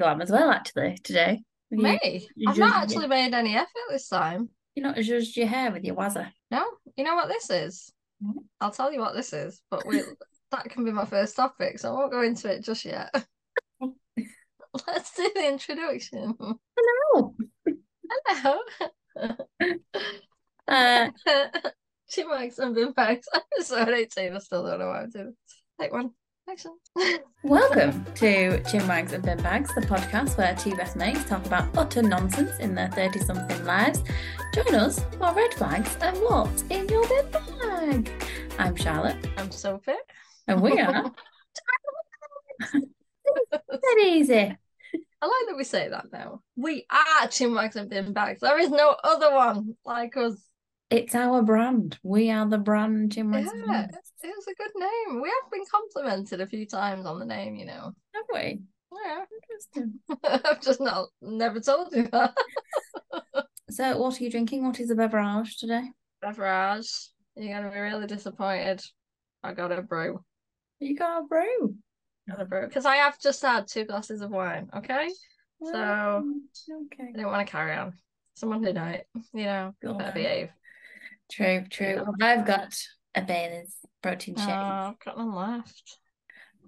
glam as well, actually, today. You- Me? I've not actually made any effort this time. You're not just your hair with your wazzer. No, you know what this is? What? I'll tell you what this is, but we that can be my first topic, so I won't go into it just yet. Let's do the introduction. Hello. Hello. Uh, Chipmunks and Bin Bags, episode 18. I still don't know what I'm doing. Take one. Action. welcome to Chin Wags and Bin Bags, the podcast where two best mates talk about utter nonsense in their 30 something lives. Join us for red flags and what's in your bin bag. I'm Charlotte, I'm Sophie. and we are dead easy. I like that we say that now. We are Chipmunks and Bin Bags. There is no other one like us. It's our brand. We are the brand Wags Yeah, Bags. it's a good name. We have been complimented a few times on the name, you know. Have we? Yeah. Interesting. I've just not never told you that. So, what are you drinking? What is the beverage today? Beverage, you're gonna be really disappointed. I got a brew. You got a brew. Got a brew. Because I have just had two glasses of wine, okay? So- Um, okay. I didn't want to carry on. It's a Monday night, you know, Go better on. behave. True, true. Yeah. I've got a Bailey's protein shake. Oh. I've got none left.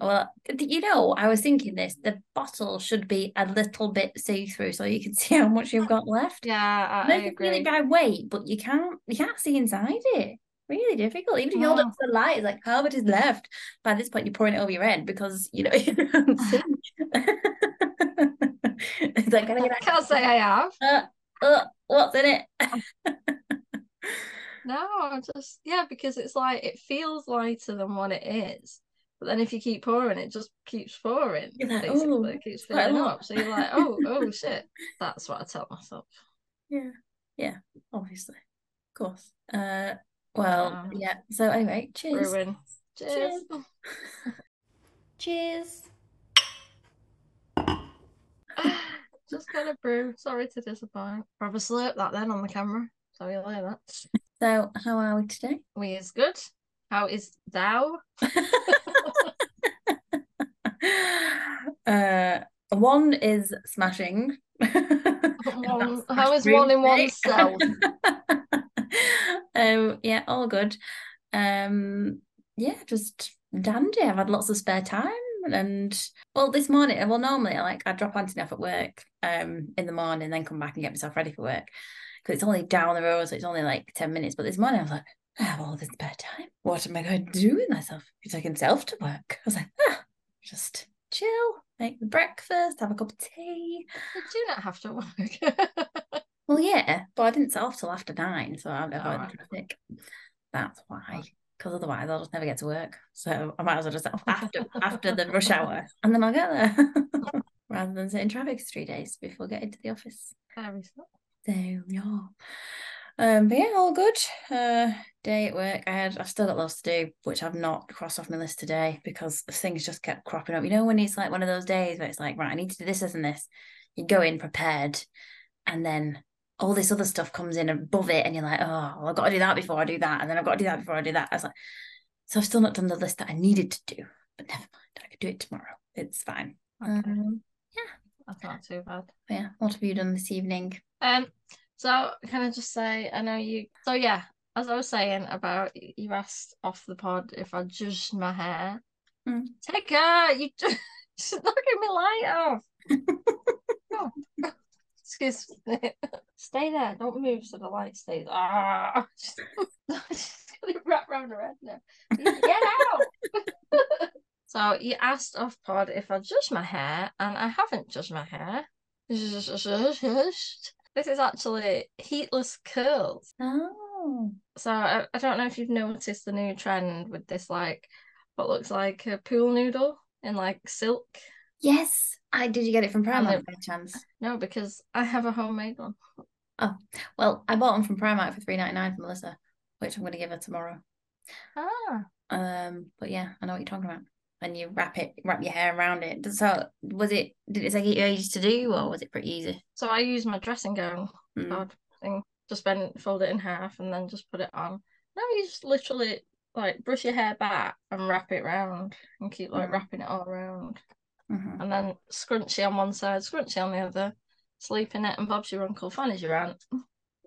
Well, you know, I was thinking this. The bottle should be a little bit see-through so you can see how much you've got left. Yeah, I, I agree. really by weight, but you can't you can't see inside it. Really difficult. Even if you hold it up to the light, it's like how much is left. By this point, you're pouring it over your head because you know you can't see. it's like, can I, I can't say I have. uh, uh, what's in it? No, I'm just yeah, because it's like it feels lighter than what it is. But then if you keep pouring, it just keeps pouring. You're like, basically, "Oh, it keeps filling up. So you're like, oh, oh shit. That's what I tell myself. Yeah, yeah, obviously, of course. Uh, well, Um, yeah. So anyway, cheers. Ruin. Cheers. Cheers. Just got a brew. Sorry to disappoint. Probably slurp that then on the camera. So you like that. So, how are we today? We is good. How is thou? uh, one is smashing. One, how is one in great. oneself? um, yeah, all good. Um, yeah, just dandy. I've had lots of spare time, and well, this morning, well, normally I like I drop Anthony off at work, um, in the morning, then come back and get myself ready for work because it's only down the road, so it's only like ten minutes. But this morning I was like, I have all this spare time. What am I going to do with myself? He's taking himself to work. I was like, ah, just chill, make the breakfast, have a cup of tea. You do not have to work. Well, yeah, but I didn't set off till after nine, so I'll avoid Alright. the traffic. That's why, because otherwise I'll just never get to work. So I might as well just set off after after the rush hour, and then I'll get there, rather than sit in traffic for three days before getting to the office. Very so. So yeah, um, but yeah, all good. Uh, day at work. I had, I've still got lots to do, which I've not crossed off my list today because things just kept cropping up. You know, when it's like one of those days where it's like, right, I need to do this, this, and this. You go in prepared, and then all this other stuff comes in above it, and you're like, oh, well, I've got to do that before I do that, and then I've got to do that before I do that. I was like, so I've still not done the list that I needed to do, but never mind, I could do it tomorrow. It's fine. Okay. Um, That's not too bad. but yeah, what have you done this evening? Um, so can I just say, I know you. So yeah, as I was saying about you asked off the pod if I judged my hair. Mm. Take care. You just she's knocking me light off. Oh. Excuse me. Stay there. Don't move so the light stays. Ah, Just, it wrapped around her head now. Get out. So you asked off pod if I'd judged my hair, and I haven't judged my hair. This is actually heatless curls. Oh, So I, I don't know if you've noticed the new trend with this like what looks like a pool noodle in like silk. yes. I did. You get it from Primark by chance? No, because I have a homemade one. Oh Well, I bought one from Primark for three ninety nine for Melissa, which I'm going to give her tomorrow. Ah, Um, but yeah, I know what you're talking about. And you wrap it, wrap your hair around it. So was it? Did it take you ages to do, or was it pretty easy? so I use my dressing gown Mm. thing. Just bend, fold it in half, and then just put it on. No, you just literally like brush your hair back and wrap it round, and keep like Mm. wrapping it all around. Mhm. and then Scrunchy on one side, Scrunchy on the other, sleeping it, and Bob's your uncle, Fanny's your aunt,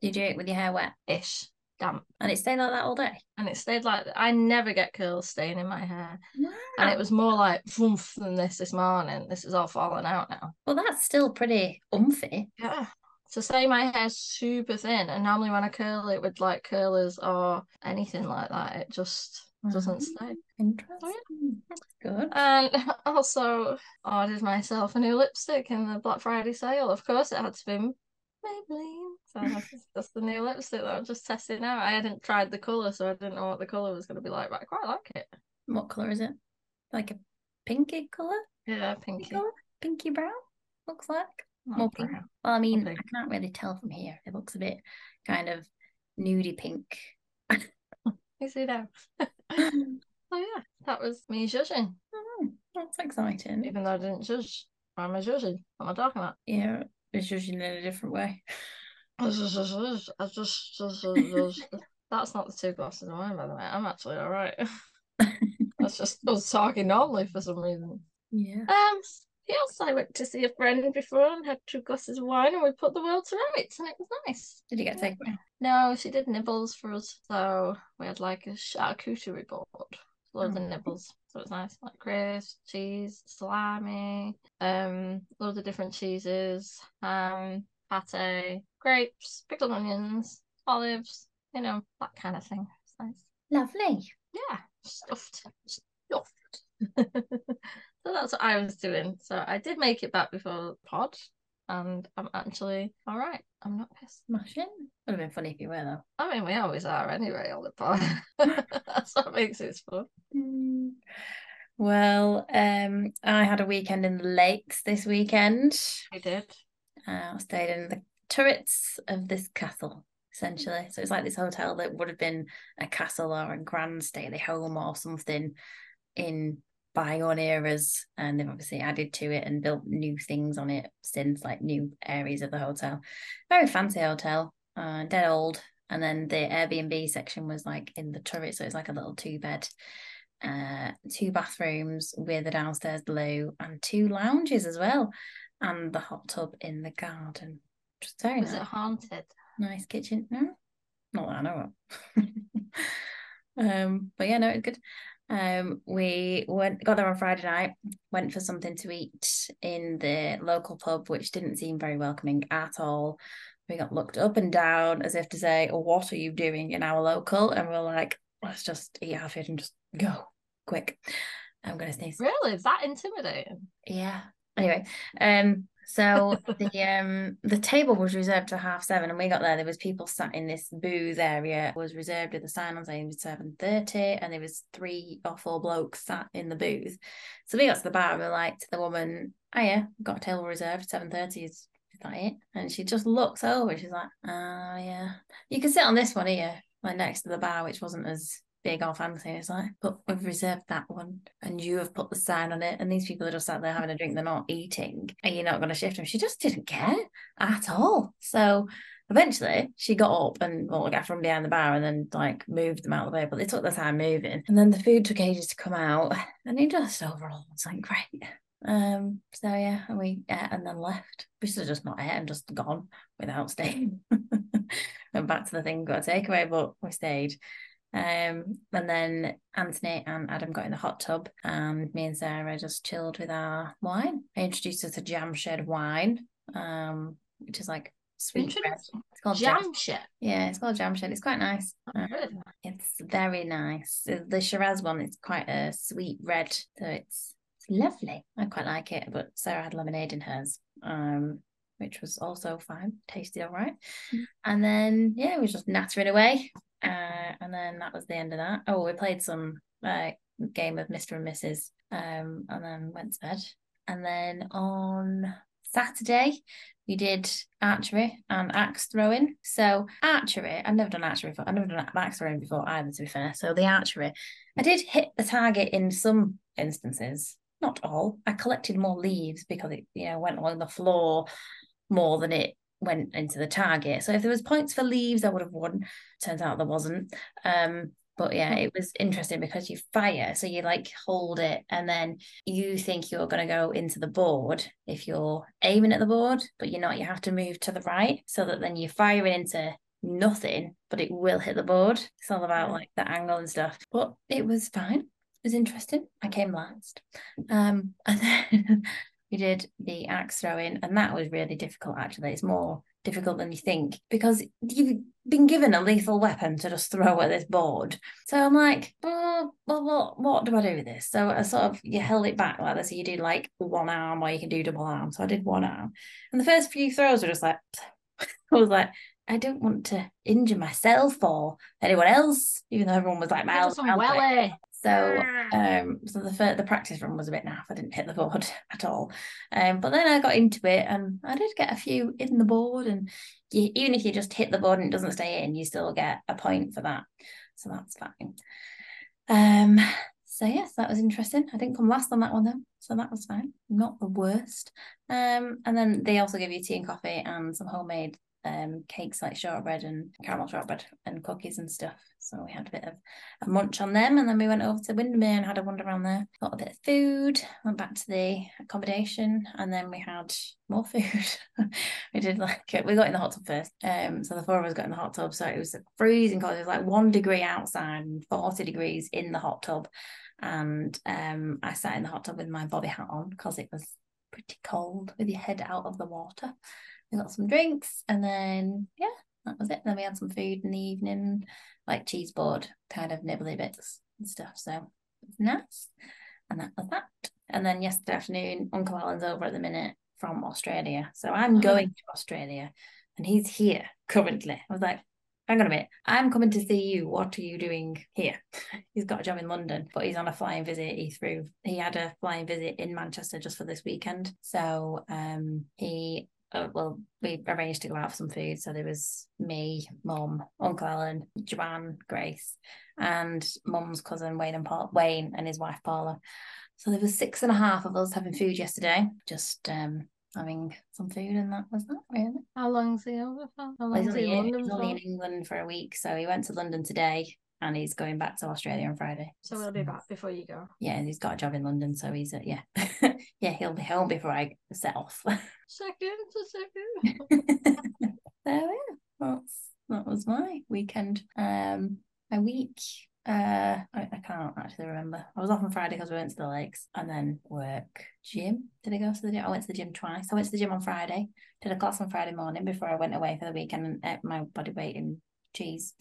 You do it with your hair wet, ish, damp. and it stayed like that all day. And it stayed like I never get curls staying in my hair. Wow. And it was more like vroomf than this this morning. This is all falling out now. Well, that's still pretty umphy. Yeah. To say my hair's super thin, and normally when I curl it with like curlers or anything like that, it just doesn't Mhm. stay. Interesting. That's good. And also ordered myself a new lipstick in the Black Friday sale. Of course, it had to be Maybelline. So that's, that's the new lipstick that I'm just testing out. I hadn't tried the colour, so I didn't know what the colour was going to be like, but I quite like it. What color is it? Like a pinky color? Yeah, Pinky pinky. Pinky brown? Looks like. Not More pink. brown. Well, I mean. I can't really tell from here. It looks a bit kind of nudie pink. You see now. So yeah, that was me judging. Oh, that's exciting. Even though I didn't judge. Why am I judging? What am I talking about? Yeah, it's judging in a different way. I just, just, just, I just, just, just- That's not the two glasses of wine, by the way. I'm actually all right. That's just us talking normally for some reason. Yeah. Um, yes, I went to see a friend before and had two glasses of wine, and we put the world to rights, and it was nice. Did you get takeaway? No, she did nibbles for us, so we had like a charcuterie board, loads of nibbles. So it's nice, like crisp, cheese, salami, um, loads of different cheeses, ham, pate, grapes, pickled onions, olives, you know, that kind of thing. It's nice. Lovely. Yeah, stuffed, stuffed. so that's what I was doing. So I did make it back before pod, and I'm actually all right. I'm not pissed. Smashing. Would have been funny if you were though. I mean, we always are anyway on the pod. That's what makes it fun. Mm. Well, um, I had a weekend in the lakes this weekend. We did. Uh, I stayed in the turrets of this castle, essentially. So it's like this hotel that would have been a castle or a grand stately home or something in bygone eras. And they've obviously added to it and built new things on it since, like new areas of the hotel. Very fancy hotel, uh, dead old. And then the Airbnb section was like in the turret. So it's like a little two bed, uh, two bathrooms with a downstairs loo and two lounges as well. And the hot tub in the garden. Just very Was nice. it haunted? Nice kitchen. No, not that I know of. um, but yeah, no, it's good. Um, we went got there on Friday night, went for something to eat in the local pub, which didn't seem very welcoming at all. We got looked up and down as if to say, oh, what are you doing in our local? And we're like, let's just eat our food and just go quick. I'm gonna sneeze. Really? Is that intimidating? Yeah. Anyway, um, so the um the table was reserved to half seven, and we got there. There was people sat in this booth area. It was reserved with a sign on saying seven thirty, and there was three or four blokes sat in the booth. So we got to the bar and we are like to the woman, "Oh yeah, got a table reserved seven thirty. Is is that it?" And she just looks over. She's like, "Oh yeah, you can sit on this one here, like next to the bar, which wasn't as." Big or fancy, it's like, but we've reserved that one, and you have put the sign on it, and these people are just sat there having a drink, they're not eating, and you're not going to shift them. She just didn't care at all. So eventually, she got up and well, got from behind the bar, and then like moved them out of the way. But they took their time moving, and then the food took ages to come out, and it just overall was like great. Um, so yeah, and we ate and then left. We should have just not ate and just gone without staying. Went back to the thing, got a takeaway, but we stayed. Um, and then Anthony and Adam got in the hot tub, and me and Sarah just chilled with our wine. I introduced us to jam shed wine, um, which is like sweet. It's called jam. Jam shit. Yeah, it's called jam shed. It's quite nice. Uh, Really? it's very nice. The Shiraz one, it's quite a sweet red, so it's it's lovely. I quite like it. But Sarah had lemonade in hers, um, which was also fine. Tasted all right. Mm. And then yeah, we was just nattering away. Uh, and then that was the end of that. Oh, we played some uh, game of Mr. and Mrs. Um, and then went to bed. And then on Saturday, we did archery and axe throwing. So archery, I've never done archery before. I've never done axe throwing before either, to be fair. So the archery, I did hit the target in some instances, not all. I collected more leaves because it, you know, went along the floor more than it went into the target. So if there was points for leaves, I would have won. Turns out there wasn't. Um, But yeah, it was interesting because you fire, so you like hold it, and then you think you're going to go into the board if you're aiming at the board, but you're not. You have to move to the right so that then you're firing into nothing, but it will hit the board. It's all about like the angle and stuff. But it was fine. It was interesting. I came last. Um, and then we did the axe throwing, and that was really difficult actually. It's more difficult than you think because you've been given a lethal weapon to just throw at this board. So I'm like, oh, well, what, what do I do with this? So I sort of you held it back like this. So you do like one arm or you can do double arm. So I did one arm. And the first few throws were just like I was like, I don't want to injure myself or anyone else, even though everyone was like miles welly. So um, so the fir- the practice run was a bit naff. I didn't hit the board at all. Um, but then I got into it and I did get a few in the board. And you, even if you just hit the board and it doesn't stay in, you still get a point for that. So that's fine. Um, so yes, that was interesting. I didn't come last on that one though, so that was fine. Not the worst. Um, and then they also give you tea and coffee and some homemade um cakes like shortbread and caramel shortbread and cookies and stuff. So we had a bit of a munch on them, and then we went over to Windermere and had a wander around there. Got a bit of food, went back to the accommodation, and then we had more food. we did like we got in the hot tub first. Um, so the four of us got in the hot tub, so it was freezing cold. It was like one degree outside and forty degrees in the hot tub, and um, I sat in the hot tub with my bobby hat on because it was pretty cold with your head out of the water. We got some drinks, and then yeah, that was it. Then we had some food in the evening, like cheese board kind of nibbly bits and stuff. So it was nice. And that was that. And then yesterday afternoon, Uncle Alan's over at the minute from Australia. So I'm Oh. going to Australia and he's here currently. I was like, hang on a minute, I'm coming to see you. What are you doing here? he's got a job in London, but he's on a flying visit. He threw he had a flying visit in Manchester just for this weekend. So um he uh, well, we arranged to go out for some food. So there was me, Mum, Uncle Alan, Joanne, Grace, and Mum's cousin Wayne and Paul, Wayne and his wife Paula. So there was six and a half of us having food yesterday, just um having some food, and that was that really. How long's he over for? How Well, long's he in he's only in? England for a week, so he went to London today, and he's going back to Australia on Friday. So we'll be back before you go. Yeah, he's got a job in London, so he's uh, yeah, yeah, he'll be home before I set off. Second to second. so yeah, that's that was my weekend. Um, my week. Uh, I, I can't actually remember. I was off on Friday because we went to the lakes, and then work. Gym. Did I go to the gym? I went to the gym twice. I went to the gym on Friday. Did a class on Friday morning before I went away for the weekend and ate my body weight in cheese.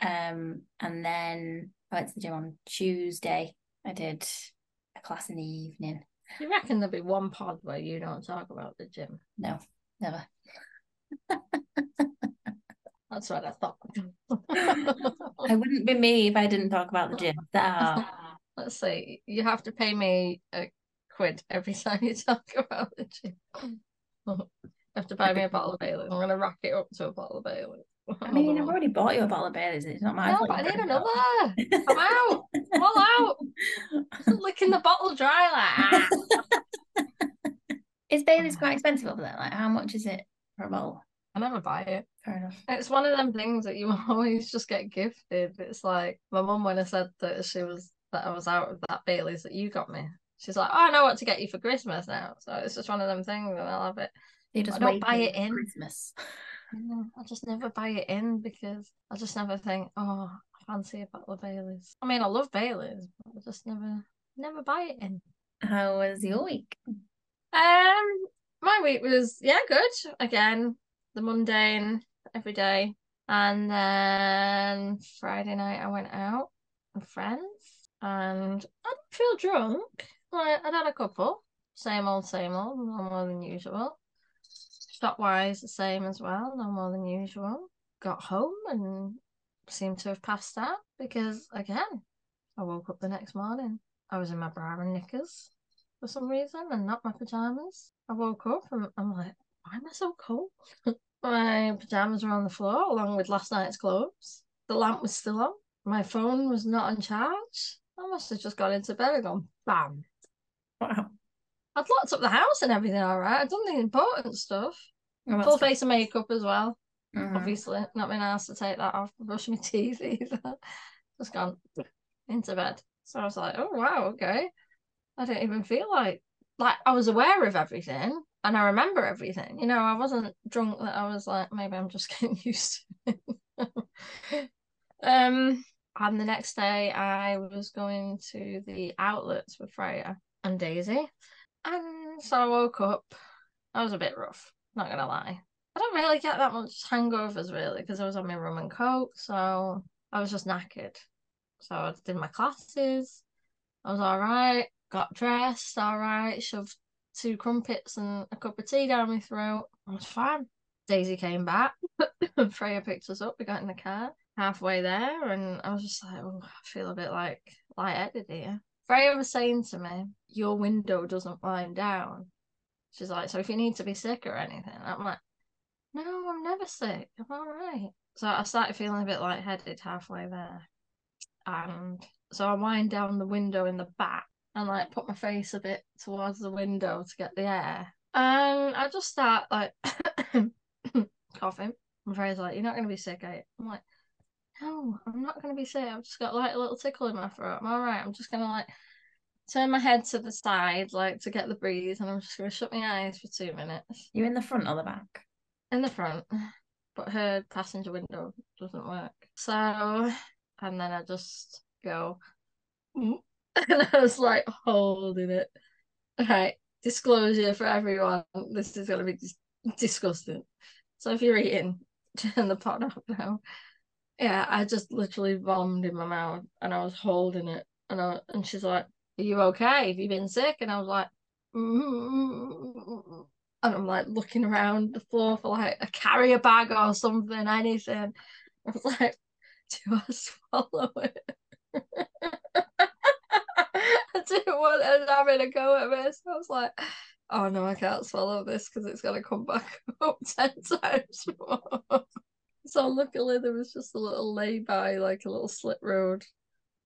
Um, and then I went to the gym on Tuesday. I did a class in the evening. You reckon there'll be one pod where you don't talk about the gym? No, never. That's what I thought. I wouldn't be me if I didn't talk about the gym. Let's see. You have to pay me a quid every time you talk about the gym. You have to buy me a bottle of Bailey. I'm gonna rack it up to a bottle of Bailey. I mean, I've already bought you a bottle of Baileys. It's not my No, fault. I need another. I'm out. I'm all out. Licking the bottle dry like ah. Is Bailey's quite expensive over there? Like, how much is it for a bottle? I never buy it. Fair enough. It's one of them things that you always just get gifted. It's like my mum when I said that she was that I was out of that Bailey's that you got me. She's like, Oh, I know what to get you for Christmas now. So it's just one of them things and I love it. You just I don't buy it in. Christmas. Yeah, I just never buy it in because I just never think, Oh, I fancy a bottle of Bailey's. I mean I love Bailey's, but I just never never buy it in. How was your week? Um, my week was yeah good. Again, the mundane every day, and then Friday night I went out with friends, and I didn't feel drunk. Like I'd had a couple, same old, same old, more than usual. Shot wise, the same as well, no more than usual. Got home and seemed to have passed out because again, I woke up the next morning. I was in my bra and knickers for some reason and not my pajamas. I woke up and I'm like, why am I so cold? my pajamas were on the floor along with last night's clothes. The lamp was still on. My phone was not on charge. I must have just got into bed and gone bam. Wow. I'd locked up the house and everything all right. I'd done the important stuff. Oh, Full good. face of makeup as well. Mhm. Obviously, not been asked to take that off, brush my teeth either. just gone into bed. So I was like, oh wow, okay. I didn't even feel like like I was aware of everything and I remember everything. You know, I wasn't drunk that I was like, maybe I'm just getting used to it. um and the next day I was going to the outlets with Freya and Daisy. And so I woke up. I was a bit rough, not gonna lie. I don't really get that much hangovers really because I was on my rum and coke, so I was just knackered. So I did my classes. I was all right. Got dressed, all right. Shoved two crumpets and a cup of tea down my throat. I was fine. Daisy came back. Freya picked us up. We got in the car halfway there, and I was just like, oh, I feel a bit like lightheaded here. Freya was saying to me, Your window doesn't wind down. She's like, So if you need to be sick or anything, I'm like, No, I'm never sick. I'm all right. So I started feeling a bit lightheaded halfway there. And so I wind down the window in the back and like put my face a bit towards the window to get the air. And I just start like coughing. My friend's like, You're not going to be sick, are you? I'm like, No, I'm not going to be sick. I've just got like a little tickle in my throat. I'm all right. I'm just going to like turn my head to the side, like to get the breeze, and I'm just going to shut my eyes for two minutes. You in the front or the back? In the front, but her passenger window doesn't work. So, and then I just go, and I was like holding it. All right, disclosure for everyone. This is going to be dis- disgusting. So if you're eating, turn the pot off now. Yeah, I just literally vomited in my mouth, and I was holding it, and I, and she's like, "Are you okay? Have you been sick?" And I was like, mm-hmm. and I'm like looking around the floor for like a carrier bag or something, anything. I was like, "Do I swallow it?" I didn't want to having a go at this. I was like, oh no, I can't swallow this because it's gonna come back up ten times more. So luckily there was just a little lay-by, like a little slit road.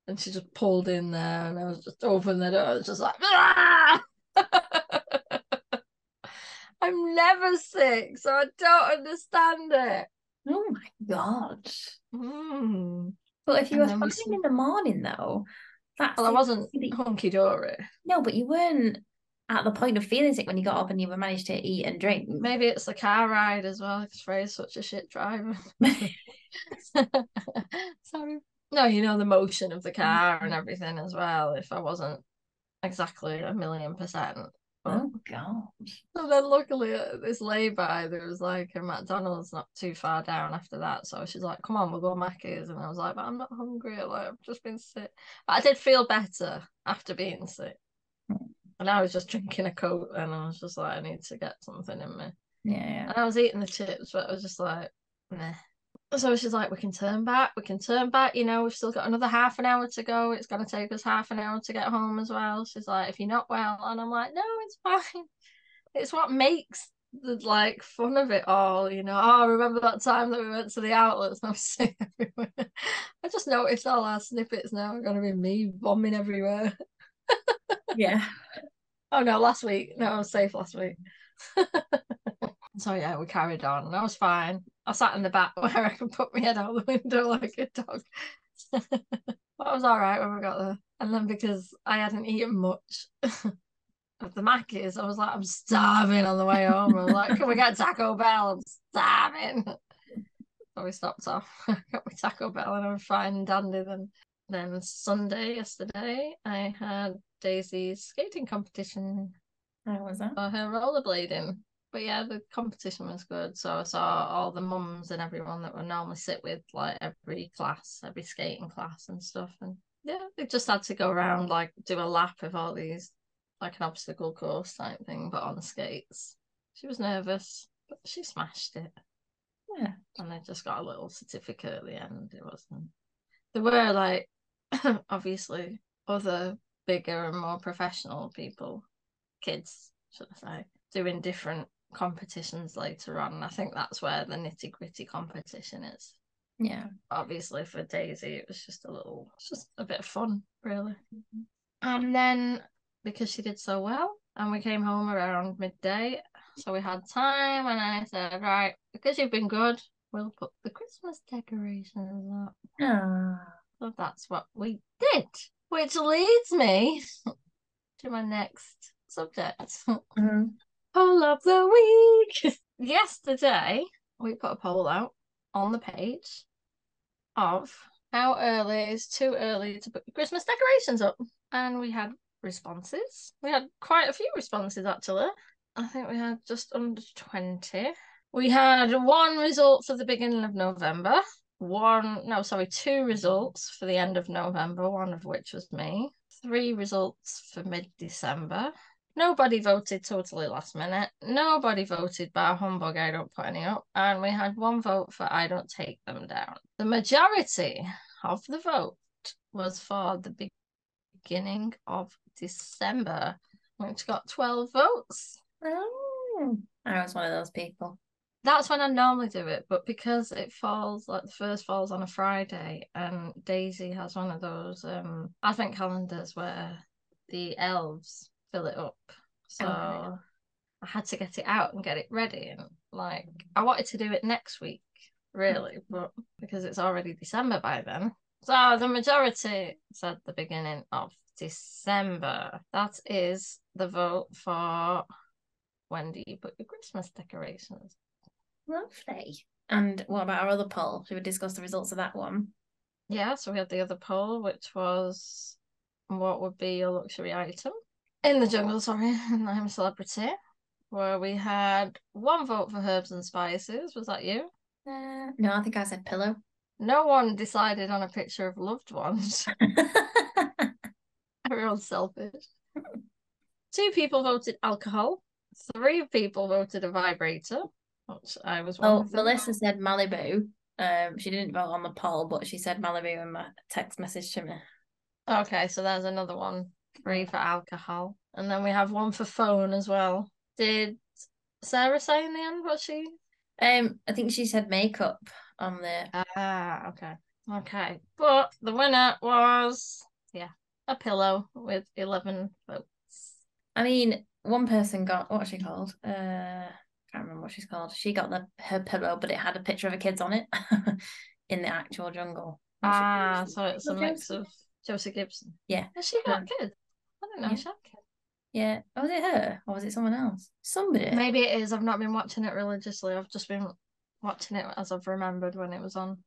And she just pulled in there and I was just open the door. I was just like, ah! I'm never sick, so I don't understand it. Oh my god. Mm. But if you And were fine in the morning though, that's Well, I wasn't hunky dory. No, but you weren't at the point of feeling sick when you got up and you managed to eat and drink. Maybe it's the car ride as well, because Freya's such a shit driver. Sorry. No, you know the motion of the mm-hmm. car and everything as well. If I wasn't exactly a million percent. But Oh god. and then luckily at this lay-by, there was like a McDonald's not too far down after that. So she's like, "Come on, we'll go Macca's," and I was like, "But I'm not hungry. Like I've just been sick." But I did feel better after being sick. And I was just drinking a coke, and I was just like, "I need to get something in me." Yeah, yeah. And I was eating the chips, but I was just like, meh. So she's like, we can turn back, we can turn back, you know, we've still got another half an hour to go. It's gonna take us half an hour to get home as well. She's like, if you're not well, and I'm like, no, it's fine. It's what makes the like fun of it all, you know. Oh, I remember that time that we went to the outlets and I was sick everywhere. I just noticed all our snippets now are gonna be me vomiting everywhere. Yeah. Oh no, last week. No, I was safe last week. so yeah, we carried on I was fine. I sat in the back where I could put my head out the window like a dog. but I was all right when we got there. And then because I hadn't eaten much of the Mackies, I was like, I'm starving on the way home. I was like, can we get Taco Bell? I'm starving. So we stopped off, got my Taco Bell, and I was fine and dandy. Then, then Sunday, yesterday, I had Daisy's skating competition How was that? her rollerblading. But yeah, the competition was good. So I saw all the mums and everyone that would normally sit with like every class, every skating class and stuff. And yeah, they just had to go around like do a lap of all these like an obstacle course type thing, but on skates. She was nervous, but she smashed it. Yeah. And they just got a little certificate at the end. It wasn't there were like obviously other bigger and more professional people, kids, should I say, doing different competitions later on. And I think that's where the nitty gritty competition is. Yeah. Obviously, for Daisy, it was just a little, just a bit of fun, really. And then because she did so well, and we came home around midday, so we had time, and I said, right, because you've been good, we'll put the Christmas decorations up. Ah. So that's what we did, which leads me to my next subject. Mhm. Poll of the week. Yesterday, we put a poll out on the page of how early is too early to put your Christmas decorations up. And we had responses. We had quite a few responses actually. I think we had just under 20. We had one result for the beginning of November, one, no, sorry, two results for the end of November, one of which was me, three results for mid December. Nobody voted totally last minute. Nobody voted bar humbug, I don't put any up. And we had one vote for I don't take them down. The majority of the vote was for the beginning of December, which got 12 votes. Oh, I was one of those people. That's when I normally do it, but because it falls like the first falls on a Friday, and Daisy has one of those um advent calendars where the elves fill it up. So Okay. I had to get it out and get it ready. And like I wanted to do it next week, really, but because it's already December by then. So the majority said the beginning of December. That is the vote for when do you put your Christmas decorations? Lovely. And what about our other poll? Should we discuss the results of that one? Yeah, so we had the other poll, which was what would be your luxury item in the jungle, sorry, and I'm a celebrity, where we had one vote for herbs and spices. Was that you? Uh, no, I think I said pillow. No one decided on a picture of loved ones. Everyone's selfish. Two people voted alcohol. Three people voted a vibrator, I was oh. Melissa said Malibu. Um, she didn't vote on the poll, but she said Malibu in my text message to me. Okay, so there's another one. Three for alcohol. And then we have one for phone as well. Did Sarah say in the end what she Um, I think she said makeup on the. Ah, okay. Okay. But the winner was yeah, a pillow with eleven votes. I mean, one person got what's she called? Uh, can't remember what she's called. She got the her pillow, but it had a picture of her kids on it in the actual jungle. Ah, so it's a mix of Josie Gibson. Yeah. Has she got Um, kids? I didn't know yeah. she had kids. Yeah. Oh, was it her or was it someone else? Somebody. Maybe it is. I've not been watching it religiously. I've just been watching it as I've remembered when it was on.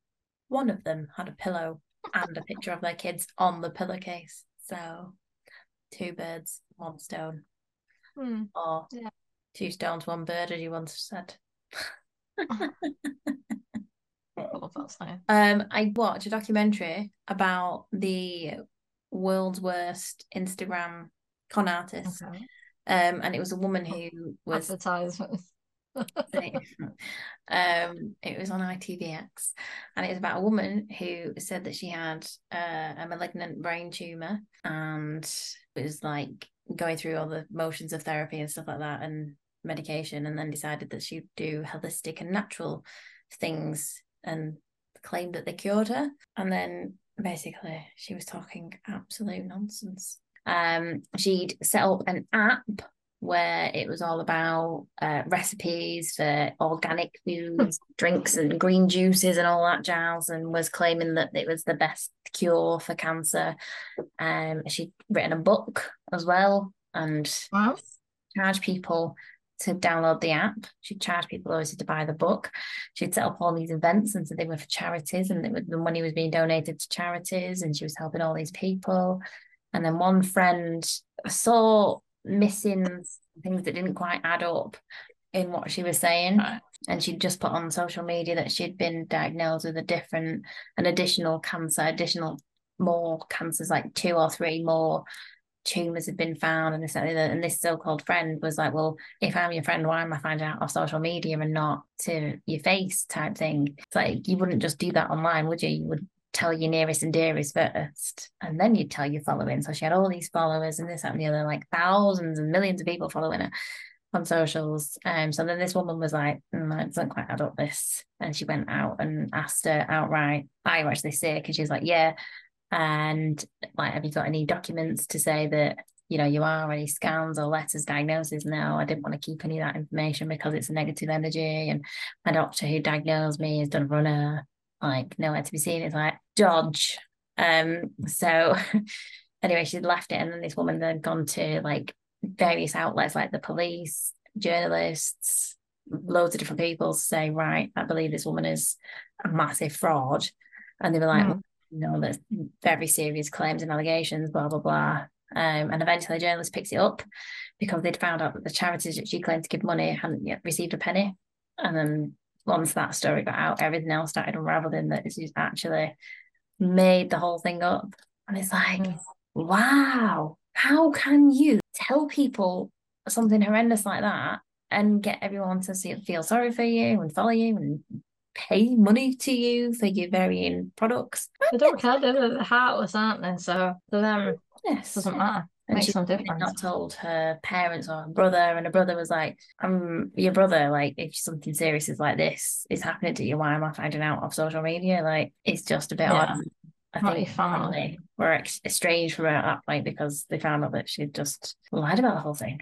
One of them had a pillow and a picture of their kids on the pillowcase. So, two birds, one stone, Hmm. or Yeah. Two stones, one bird, as you once said. I love that saying. Um, I watched a documentary about the world's worst Instagram con artist. Okay. Um, and it was a woman who was Advertisement. um, it was on ITVX, and it was about a woman who said that she had uh, a malignant brain tumor and was like going through all the motions of therapy and stuff like that and medication, and then decided that she'd do holistic and natural things and claimed that they cured her. And then basically she was talking absolute nonsense. Um, she'd set up an app where it was all about uh, recipes for organic foods, drinks, and green juices and all that jazz, and was claiming that it was the best cure for cancer. Um, she'd written a book as well and Wow. charged people to download the app. She'd charge people obviously to buy the book. She'd set up all these events and so they were for charities and was, the money was being donated to charities and she was helping all these people. And then one friend saw missing things that didn't quite add up in what she was saying. Right. And she'd just put on social media that she'd been diagnosed with a different, an additional cancer, additional more cancers, like two or three more tumors had been found and this and. And this so-called friend was like, Well, if I'm your friend, why am I finding out off social media and not to your face type thing? It's like you wouldn't just do that online, would you? You would tell your nearest and dearest first, and then you'd tell your following. So she had all these followers and this, that, and the other, like thousands and millions of people following her on socials. Um, so then this woman was like, mm, it doesn't quite add up this. And she went out and asked her outright, Are you actually sick? And she was like, Yeah. And like, have you got any documents to say that you know you are any scans or letters diagnoses? No, I didn't want to keep any of that information because it's a negative energy. And my doctor who diagnosed me has done a runner, like nowhere to be seen. It's like dodge. Um, so anyway, she'd left it, and then this woman then gone to like various outlets like the police, journalists, loads of different people say, right, I believe this woman is a massive fraud. And they were like, Mm. No, there's very serious claims and allegations, blah, blah, blah. Um, and eventually a journalist picks it up because they'd found out that the charities that she claimed to give money hadn't yet received a penny. And then once that story got out, everything else started unraveling that she's actually made the whole thing up. And it's like, Mm. wow, how can you tell people something horrendous like that and get everyone to see, feel sorry for you and follow you and pay money to you for your varying products? They don't care. They're, heartless, aren't they? So to them, it Yes. doesn't matter. And Makes she not told her parents or her brother, and her brother was like, "I'm your brother. Like, if something serious is like this is happening to you, why am I finding out off social media? Like, it's just a bit Yeah. odd." I Not think family. were ex- estranged from her at that point because they found out that she'd just lied about the whole thing.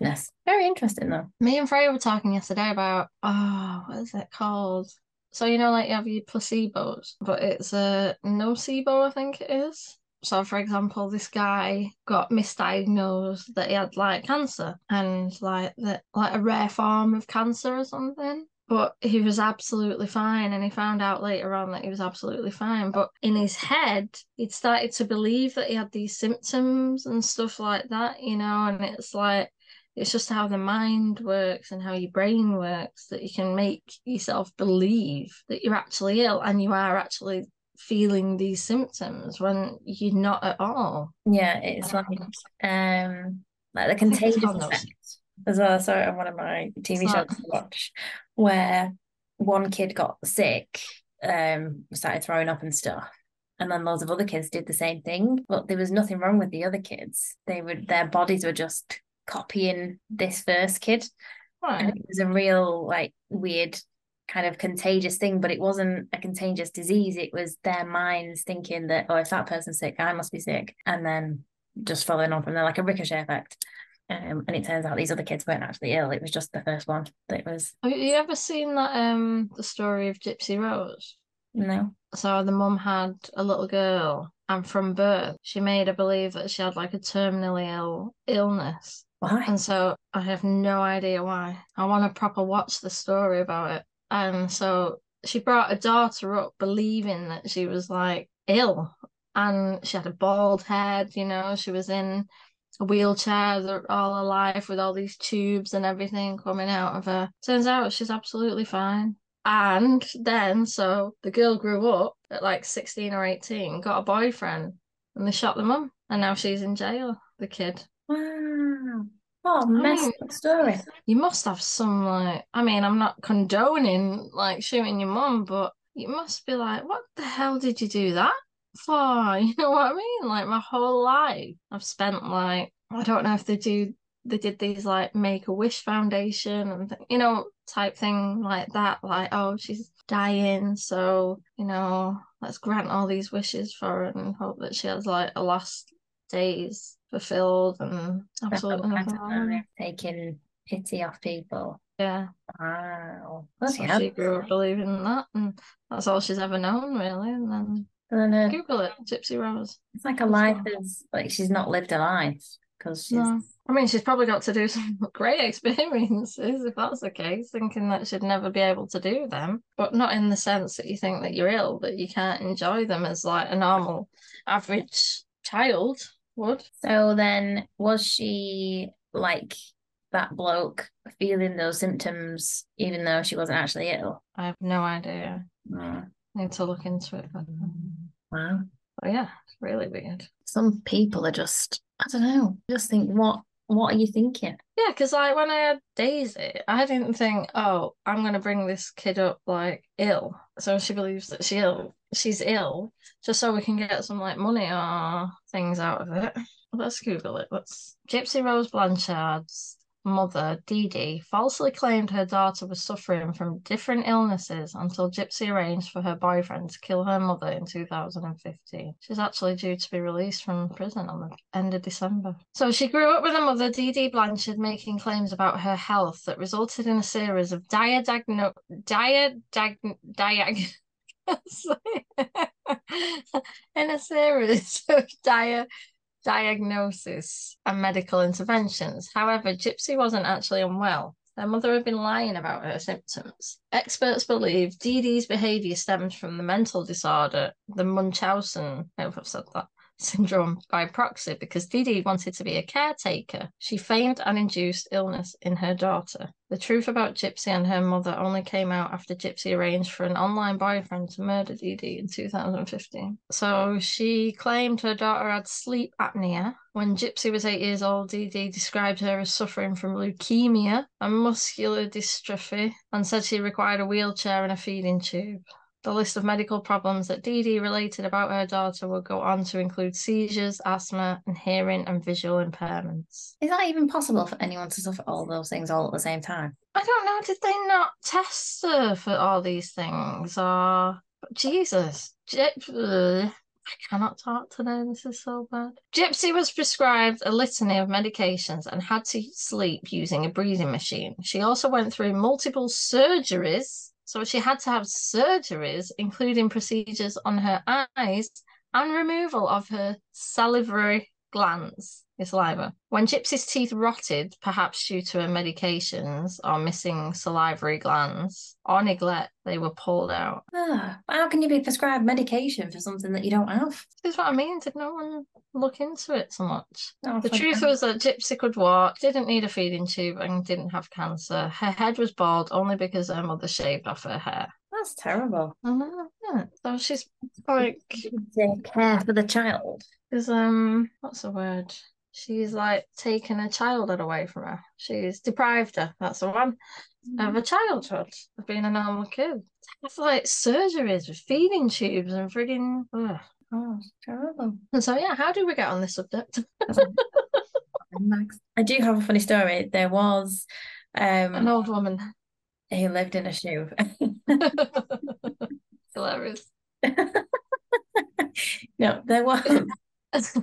Madness. Very interesting though. Me and Freya were talking yesterday about oh, what is it called? So you know, like you have your placebos, but it's a nocebo, I think it is. So, for example, this guy got misdiagnosed that he had like cancer and like that, like a rare form of cancer or something. But he was absolutely fine, and he found out later on that he was absolutely fine. But in his head, he'd started to believe that he had these symptoms and stuff like that, you know. And it's like it's just how the mind works and how your brain works that you can make yourself believe that you're actually ill and you are actually feeling these symptoms when you're not at all. Yeah, it's like um like the contagious effect as well. Sorry, on one of my TV It's shows to watch where one kid got sick, um, started throwing up and stuff. And then loads of other kids did the same thing, but there was nothing wrong with the other kids. They would their bodies were just copying this first kid. And it was a real like weird kind of contagious thing, but it wasn't a contagious disease. It was their minds thinking that, oh, if that person's sick, I must be sick. And then just following on from there, like a ricochet effect. Um, and it turns out these other kids weren't actually ill. It was just the first one that was Have you ever seen that um the story of Gypsy Rose? no. So the mum had a little girl, and from birth, she made her believe that she had like a terminally ill illness. Why? And so I have no idea why. I want to proper watch the story about it. And so she brought her daughter up believing that she was like ill and she had a bald head, you know, she was in a wheelchair all her life with all these tubes and everything coming out of her. Turns out she's absolutely fine. And then, so the girl grew up at like 16 or 18, got a boyfriend, and they shot the mum. And now she's in jail, the kid. Wow. Oh, mean, messed up story. You must have some like I mean, I'm not condoning like shooting your mum, but you must be like, what the hell did you do that for? You know what I mean? Like my whole life I've spent like I don't know if they do they did these like make a wish foundation and th- you know type thing like that like oh she's dying so you know let's grant all these wishes for her and hope that she has like a last days fulfilled and absolutely nothing wrong with it. Taking pity off people. yeah Wow. So she grew up believing that, and that's all she's ever known, really. And then And then, Google it, Gypsy Rose. it's like a life that's like she's not lived a life because she's No, I mean she's probably got to do some great experiences if that's the case, thinking that she'd never be able to do them, but not in the sense that you think that you're ill, that you can't enjoy them as like a normal, average child would. So then, was she like that bloke feeling those symptoms even though she wasn't actually ill? I have no idea. Mm. Need to look into it, but, Wow. but yeah, it's really weird. Some people are just, I don't know, just think, what what are you thinking? Yeah, because like when I had Daisy, I didn't think, oh, I'm gonna bring this kid up like ill. So she believes that she ill, she's ill, just so we can get some like money or things out of it. Let's Google it. Let's Gypsy Rose Blanchard's mother, Dee Dee, falsely claimed her daughter was suffering from different illnesses until Gypsy arranged for her boyfriend to kill her mother in 2015. She's actually due to be released from prison on the end of December. So she grew up with a mother, Dee Dee Blanchard, making claims about her health that resulted in a series of dire diagno- dire diag- diag- in a series of dire diagnosis and medical interventions. However, Gypsy wasn't actually unwell. Her mother had been lying about her symptoms. Experts believe Dee Dee's behaviour stems from the mental disorder, the Munchausen, I hope I've said that, syndrome by proxy because Dee wanted to be a caretaker. She feigned and induced illness in her daughter. The truth about Gypsy and her mother only came out after Gypsy arranged for an online boyfriend to murder Dee in 2015. So she claimed her daughter had sleep apnea. When Gypsy was eight years old, Dee described her as suffering from leukemia and muscular dystrophy and said she required a wheelchair and a feeding tube. The list of medical problems that Dee Dee related about her daughter would go on to include seizures, asthma, and hearing and visual impairments. Is that even possible for anyone to suffer all those things all at the same time? I don't know, did they not test her for all these things? Or Jesus. I cannot talk today. This is so bad. Gypsy was prescribed a litany of medications and had to sleep using a breathing machine. She also went through multiple surgeries so she had to have surgeries, including procedures on her eyes and removal of her salivary glands, her saliva. When Gypsy's teeth rotted, perhaps due to her medications or missing salivary glands or neglect, they were pulled out. Ah, how can you be prescribed medication for something that you don't have? This is what I mean. Did no one look into it so much? Oh, The truth them. was that Gypsy could walk, didn't need a feeding tube, and didn't have cancer. Her head was bald only because her mother shaved off her hair. That's terrible. Mhm, yeah. So she's like, care for the child. is um, what's the word? She's like taken her childhood away from her. She's deprived her. That's the one of a childhood of being a normal kid. It's like surgeries with feeding tubes and frigging. ugh. Oh, it's terrible. And so yeah, how do we get on this subject? I do have a funny story. There was An um old woman. who lived in a shoe. Hilarious. no, there was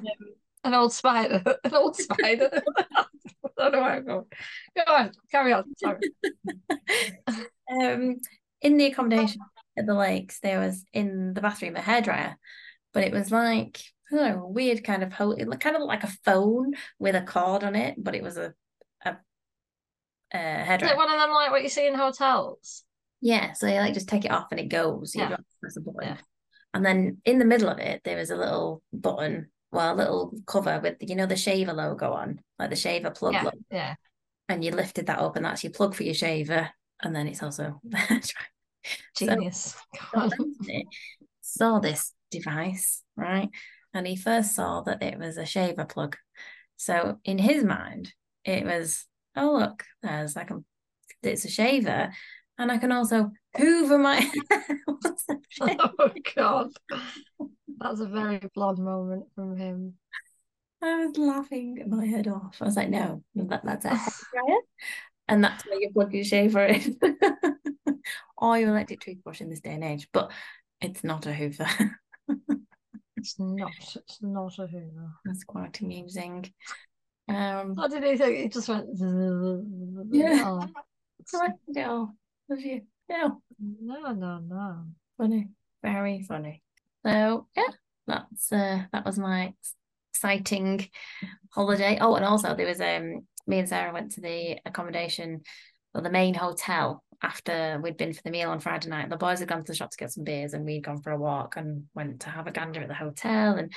An old spider. An old spider. I don't know where I'm going. Go on, carry on. Sorry. um in the accommodation at the lakes, there was in the bathroom a hairdryer, but it was like I don't know, a weird kind of ho- it looked kind of like a phone with a cord on it, but it was a a, a Is hairdryer. it one of them like what you see in hotels? Yeah, so you like just take it off and it goes. You Yeah. don't press a button. Yeah. And then in the middle of it, there was a little button, well, a little cover with you know the shaver logo on, like the shaver plug Yeah, logo. yeah. And you lifted that up, and that's your plug for your shaver. And then it's also hairdryer. So- Genius. Saw this device, right? And he first saw that it was a shaver plug. So in his mind, it was, oh look, there's like a, it's a shaver, and I can also hoover my oh god. That's a very blonde moment from him. I was laughing my head off. I was like, no, that, that's a hairdryer. And that's where you plug your shaver in. or your electric toothbrush in this day and age. But it's not a hoover. It's not. It's not a hoover. That's quite amusing. Um, What did he think? He just went. Yeah. Oh, so I did it all. Was you? No, no, no, no. funny, very funny. So yeah, that's uh, that was my ex- exciting holiday. Oh, and also there was um, me and Sarah went to the accommodation or the main hotel after we'd been for the meal on Friday night. The boys had gone to the shop to get some beers, and we'd gone for a walk and went to have a gander at the hotel and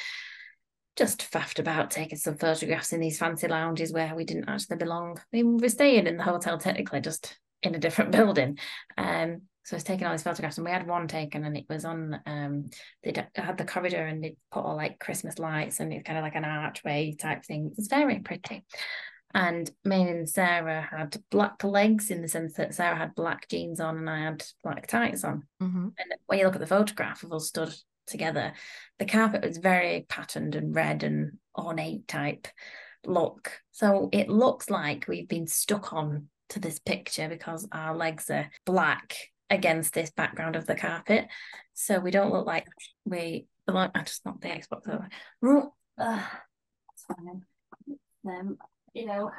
just faffed about taking some photographs in these fancy lounges where we didn't actually belong. I mean, we were staying in the hotel technically, just in a different building. Um, so I was taking all these photographs, and we had one taken, and it was on. Um, they had the corridor, and they put all like Christmas lights, and it's kind of like an archway type thing. It's very pretty. And me and Sarah had black legs in the sense that Sarah had black jeans on, and I had black tights on. Mm-hmm. And when you look at the photograph of us stood together, the carpet was very patterned and red and ornate type look. So it looks like we've been stuck on to this picture because our legs are black against this background of the carpet. So we don't look like we belong. I just knocked the Xbox over. Uh, it's fine. Um, you know,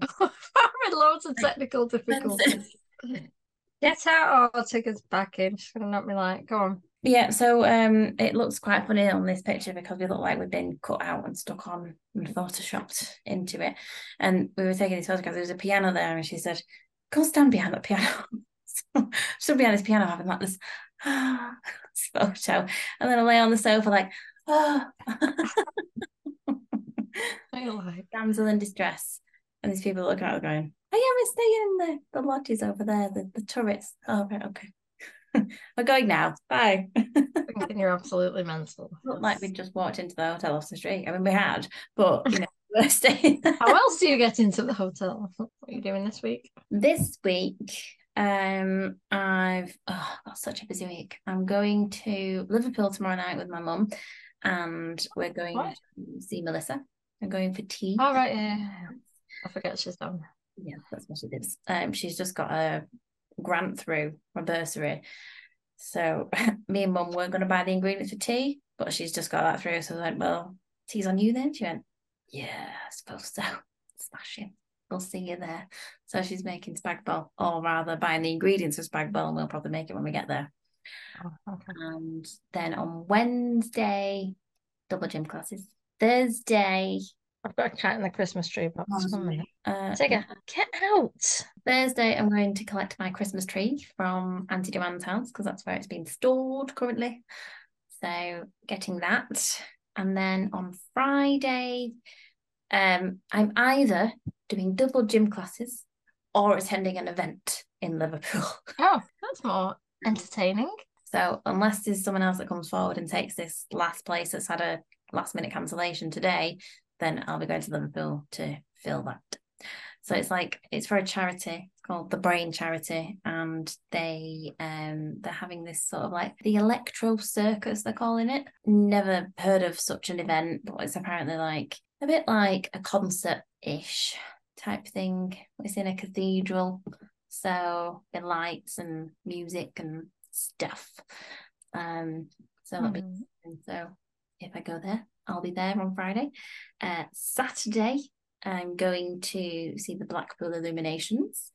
Having loads of technical difficulties. Get out or take us back in. She's gonna knock me like, go on. Yeah, so um, it looks quite funny on this picture because we look like we've been cut out and stuck on and photoshopped into it. And we were taking these photographs. There was a piano there, and she said, "Go stand behind that piano." so stood behind this piano having like this, photo, and then I lay on the sofa like, oh. I like damsel in distress, and these people looking at her going, "Oh yeah, we're staying in the the lodges over there, the the turrets." Oh right, okay. We're going now. Bye. you're absolutely mental. Not like we just walked into the hotel off the street. I mean, we had, but you know, we're staying. How else do you get into the hotel? What are you doing this week? This week, um, I've oh, got such a busy week. I'm going to Liverpool tomorrow night with my mum, and we're going What? to see Melissa. I'm going for tea. All right, yeah. I forget she's done. Yeah, that's what she did. Um, she's just got a grant through a bursary. So me and mum weren't going to buy the ingredients for tea, but she's just got that through. So I was like, well, tea's on you then. She went, yeah, I suppose so. Smashing. We'll see you there. So she's making spag bol, or rather buying the ingredients for spag bol, and we'll probably make it when we get there. Oh, okay. And then on Wednesday, double gym classes. Thursday, I've got a cat in the Christmas tree box. One minute. uh, Tigger, get out. Thursday, I'm going to collect my Christmas tree from Auntie Joanne's house because that's where it's been stored currently. So getting that. And then on Friday, um, I'm either doing double gym classes or attending an event in Liverpool. Oh, that's more entertaining. So unless there's someone else that comes forward and takes this last place that's had a last minute cancellation today, then I'll be going to Liverpool to fill that. So it's like it's for a charity. It's called the Brain Charity, and they um they're having this sort of like the Electro Circus. They're calling it. Never heard of such an event, but it's apparently like a bit like a concert ish type thing. It's in a cathedral, so the lights and music and stuff. Um, so that'll be so if I go there, I'll be there on Friday. Uh, Saturday, I'm going to see the Blackpool Illuminations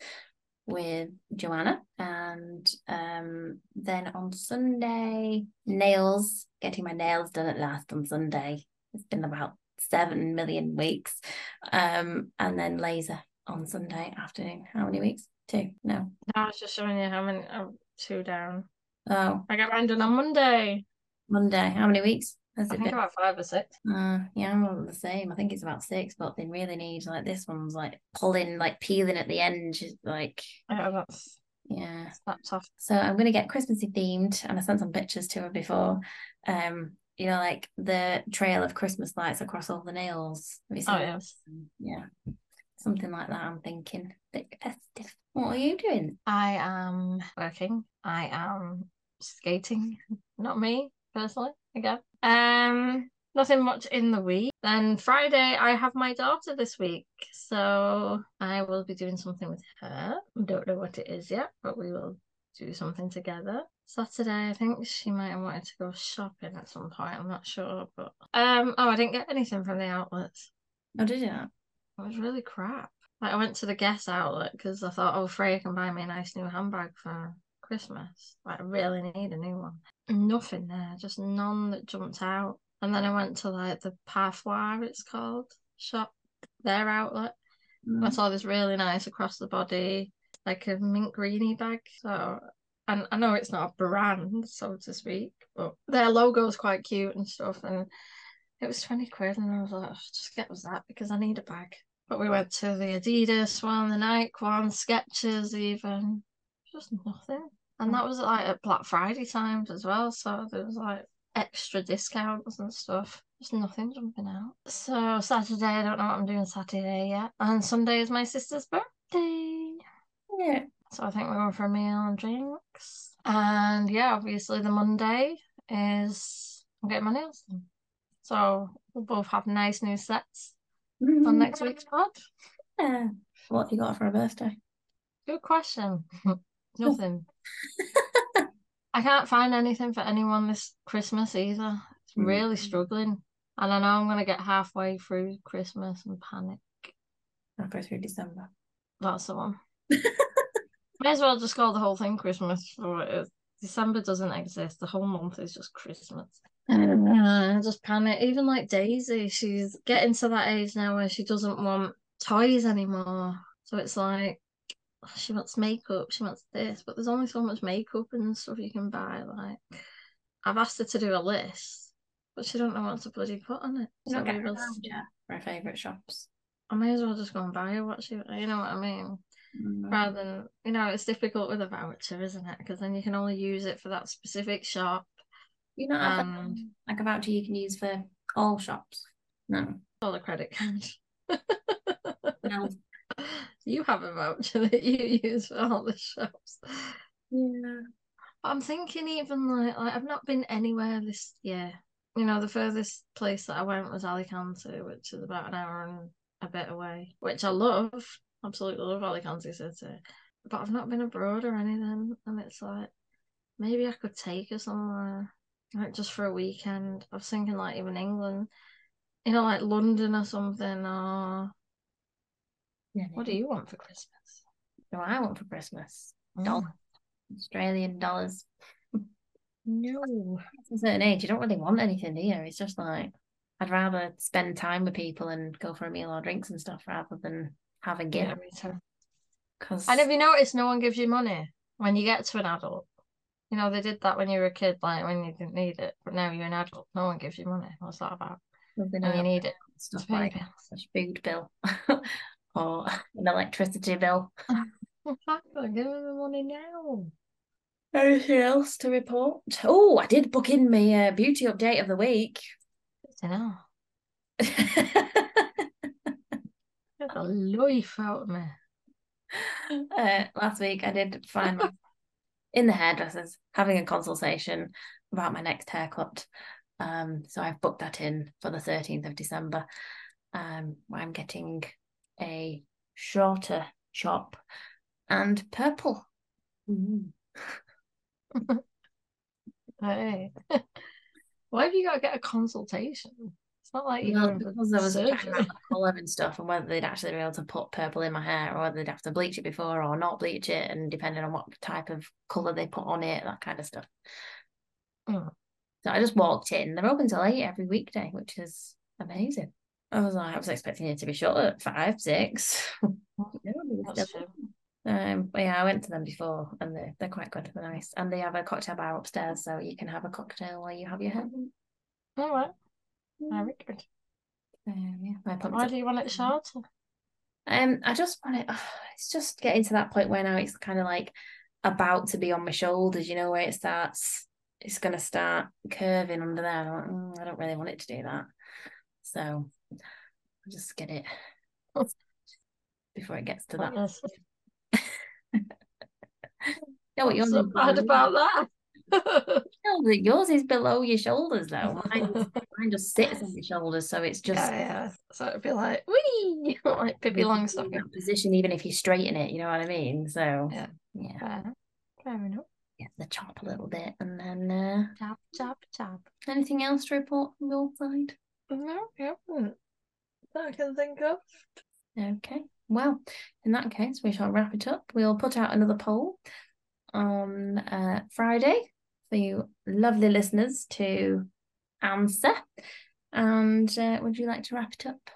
with Joanna. And um, then on Sunday, nails, getting my nails done at last on Sunday. It's been about seven million weeks. Um, and then laser on Sunday afternoon. How many weeks? Two? No. I was just showing you how many. I'm two down. Oh, I got mine done on Monday. Monday. How many weeks has I it think been? about five or six. Uh, yeah, I'm about the same. I think it's about six, but they really need like this one's like pulling, like peeling at the end. She's like, Yeah, that's yeah. that's off. So I'm gonna get Christmassy themed, and I sent some pictures to her before. Um, you know, like the trail of Christmas lights across all the nails. Have you seen Oh yes. Yeah, something like that. I'm thinking. Bit festive. What are you doing? I am working. I am skating. Not me personally. Again. Um, nothing much in the week. Then Friday, I have my daughter this week, so I will be doing something with her. Don't know what it is yet, but we will do something together. Saturday, I think she might have wanted to go shopping at some point. I'm not sure, but um, oh, I didn't get anything from the outlets. Oh, did you? It was really crap. Like I went to the Guess outlet because I thought, oh, Freya can buy me a nice new handbag for Christmas. Like I really need a new one. Nothing there, just none that jumped out. And then I went to like the Parfois, it's called shop, their outlet. I Mm. saw this really nice across the body, like a mint greeny bag. So, and I know it's not a brand, so to speak, but their logo's quite cute and stuff. And it was 20 quid, and I was like, "Oh, just get us that because I need a bag. But we went to the Adidas one, the Nike one, Skechers, even. Just nothing. And that was like at Black Friday times as well. So there was like extra discounts and stuff. Just nothing jumping out. So Saturday, I don't know what I'm doing Saturday yet. And Sunday is my sister's birthday. Yeah. So I think we're going for a meal and drinks. And yeah, obviously the Monday is I'm getting my nails done. So we'll both have nice new sets on next mm-hmm. week's pod. Yeah. What have you got for a birthday? Good question. Nothing. I can't find anything for anyone this Christmas either. It's Mm. really struggling. And I know I'm going to get halfway through Christmas and panic. I'll go through December. That's the one. May as well just call the whole thing Christmas for it is. December doesn't exist. The whole month is just Christmas. I just panic. Even like Daisy, she's getting to that age now where she doesn't want toys anymore. So it's like she wants makeup, she wants this, but there's only so much makeup and stuff you can buy. Like I've asked her to do a list, but she don't know what to bloody put on it. You So not get we a will- voucher for her favourite shops. I may as well just go and buy her what she, you know what I mean? Mm. Rather than, you know, it's difficult with a voucher, isn't it? Because then you can only use it for that specific shop. You not have um, like a voucher you can use for all shops. No. All the credit card. No. you have a voucher that you use for all the shops. Yeah. I'm thinking even like, like I've not been anywhere this year. You know, the furthest place that I went was Alicante, which is about an hour and a bit away, which I love. Absolutely love Alicante City. But I've not been abroad or anything. And it's like, maybe I could take her somewhere, like just for a weekend. I was thinking like even England, you know, like London or something. Or Yeah. what do you want for Christmas? What do I want for Christmas? Mm. Dollars. Australian dollars. No. At a certain age, you don't really want anything, do you? It's just like I'd rather spend time with people and go for a meal or drinks and stuff rather than have a Yeah, gift. Because And have you noticed no one gives you money when you get to an adult? You know, they did that when you were a kid, like when you didn't need it, but now you're an adult, no one gives you money. What's that about? And you need it. stuff like food bill or an electricity bill. Exactly. Give me the money now. Anything else to report? Oh, I did book in my uh, beauty update of the week. Get the life out of me. uh, last week I did find my in the hairdressers having a consultation about my next haircut. Um, so I've booked that in for the 13th of December. Um, where I'm getting a shorter chop and purple. Mm. Hey. Why have you got to get a consultation? It's not like you're Well, because I was checking surgery. out colour and stuff and whether they'd actually be able to put purple in my hair or whether they'd have to bleach it before or not bleach it and depending on what type of colour they put on it, that kind of stuff. Mm. So I just walked in. They're open till eight every weekday, which is amazing. I was like, I was expecting it to be shut at five, six. No, they were That's still true. um, but yeah, I went to them before, and they're they're quite good. They're nice, and they have a cocktail bar upstairs, so you can have a cocktail while you have your hair. done. All right. Very good. Um, yeah, my Why do you want it shorter? Um, I just want it. it's just getting to that point where now it's kind of like about to be on my shoulders. You know where it starts. It's gonna start curving under there. Like, "Mm, I don't really want it to do that. So I'll just get it before it gets to that. Know what yours so is bad below. about that. No, but yours is below your shoulders though. Mine, mine just sits on your shoulders, so it's just yeah, yeah. So it'd be like, wee, like Pippi in Longstocking. that position, even if you straighten it. You know what I mean? So Yeah. yeah, Fair, fair enough. get the chop a little bit, and then uh, Chop, chop, chop. anything else to report from your side? No, you haven't. That I can think of. Okay. Well, in that case, we shall wrap it up. We'll put out another poll on uh, Friday for you lovely listeners to answer. And uh, would you like to wrap it up?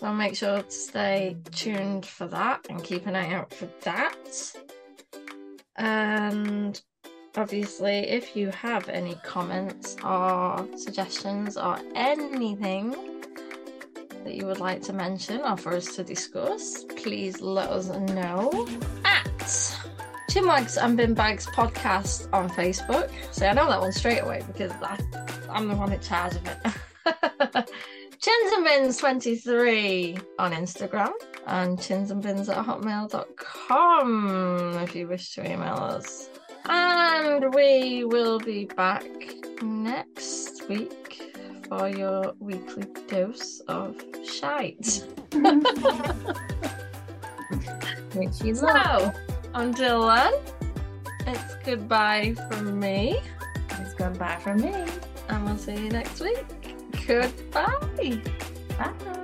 So make sure to stay tuned for that and keep an eye out for that. And obviously, if you have any comments or suggestions or anything that you would like to mention or for us to discuss, please let us know at Chinwags and Bin Bags podcast on Facebook. See, I know that one straight away because I, I'm the one in charge of it. Chins and Bins 23 on Instagram and chinsandbins at hotmail.com if you wish to email us. And we will be back next week for your weekly dose of shite. Which you love. So, until then, it's goodbye from me, It's goodbye from me. and we'll see you next week. Goodbye. Bye.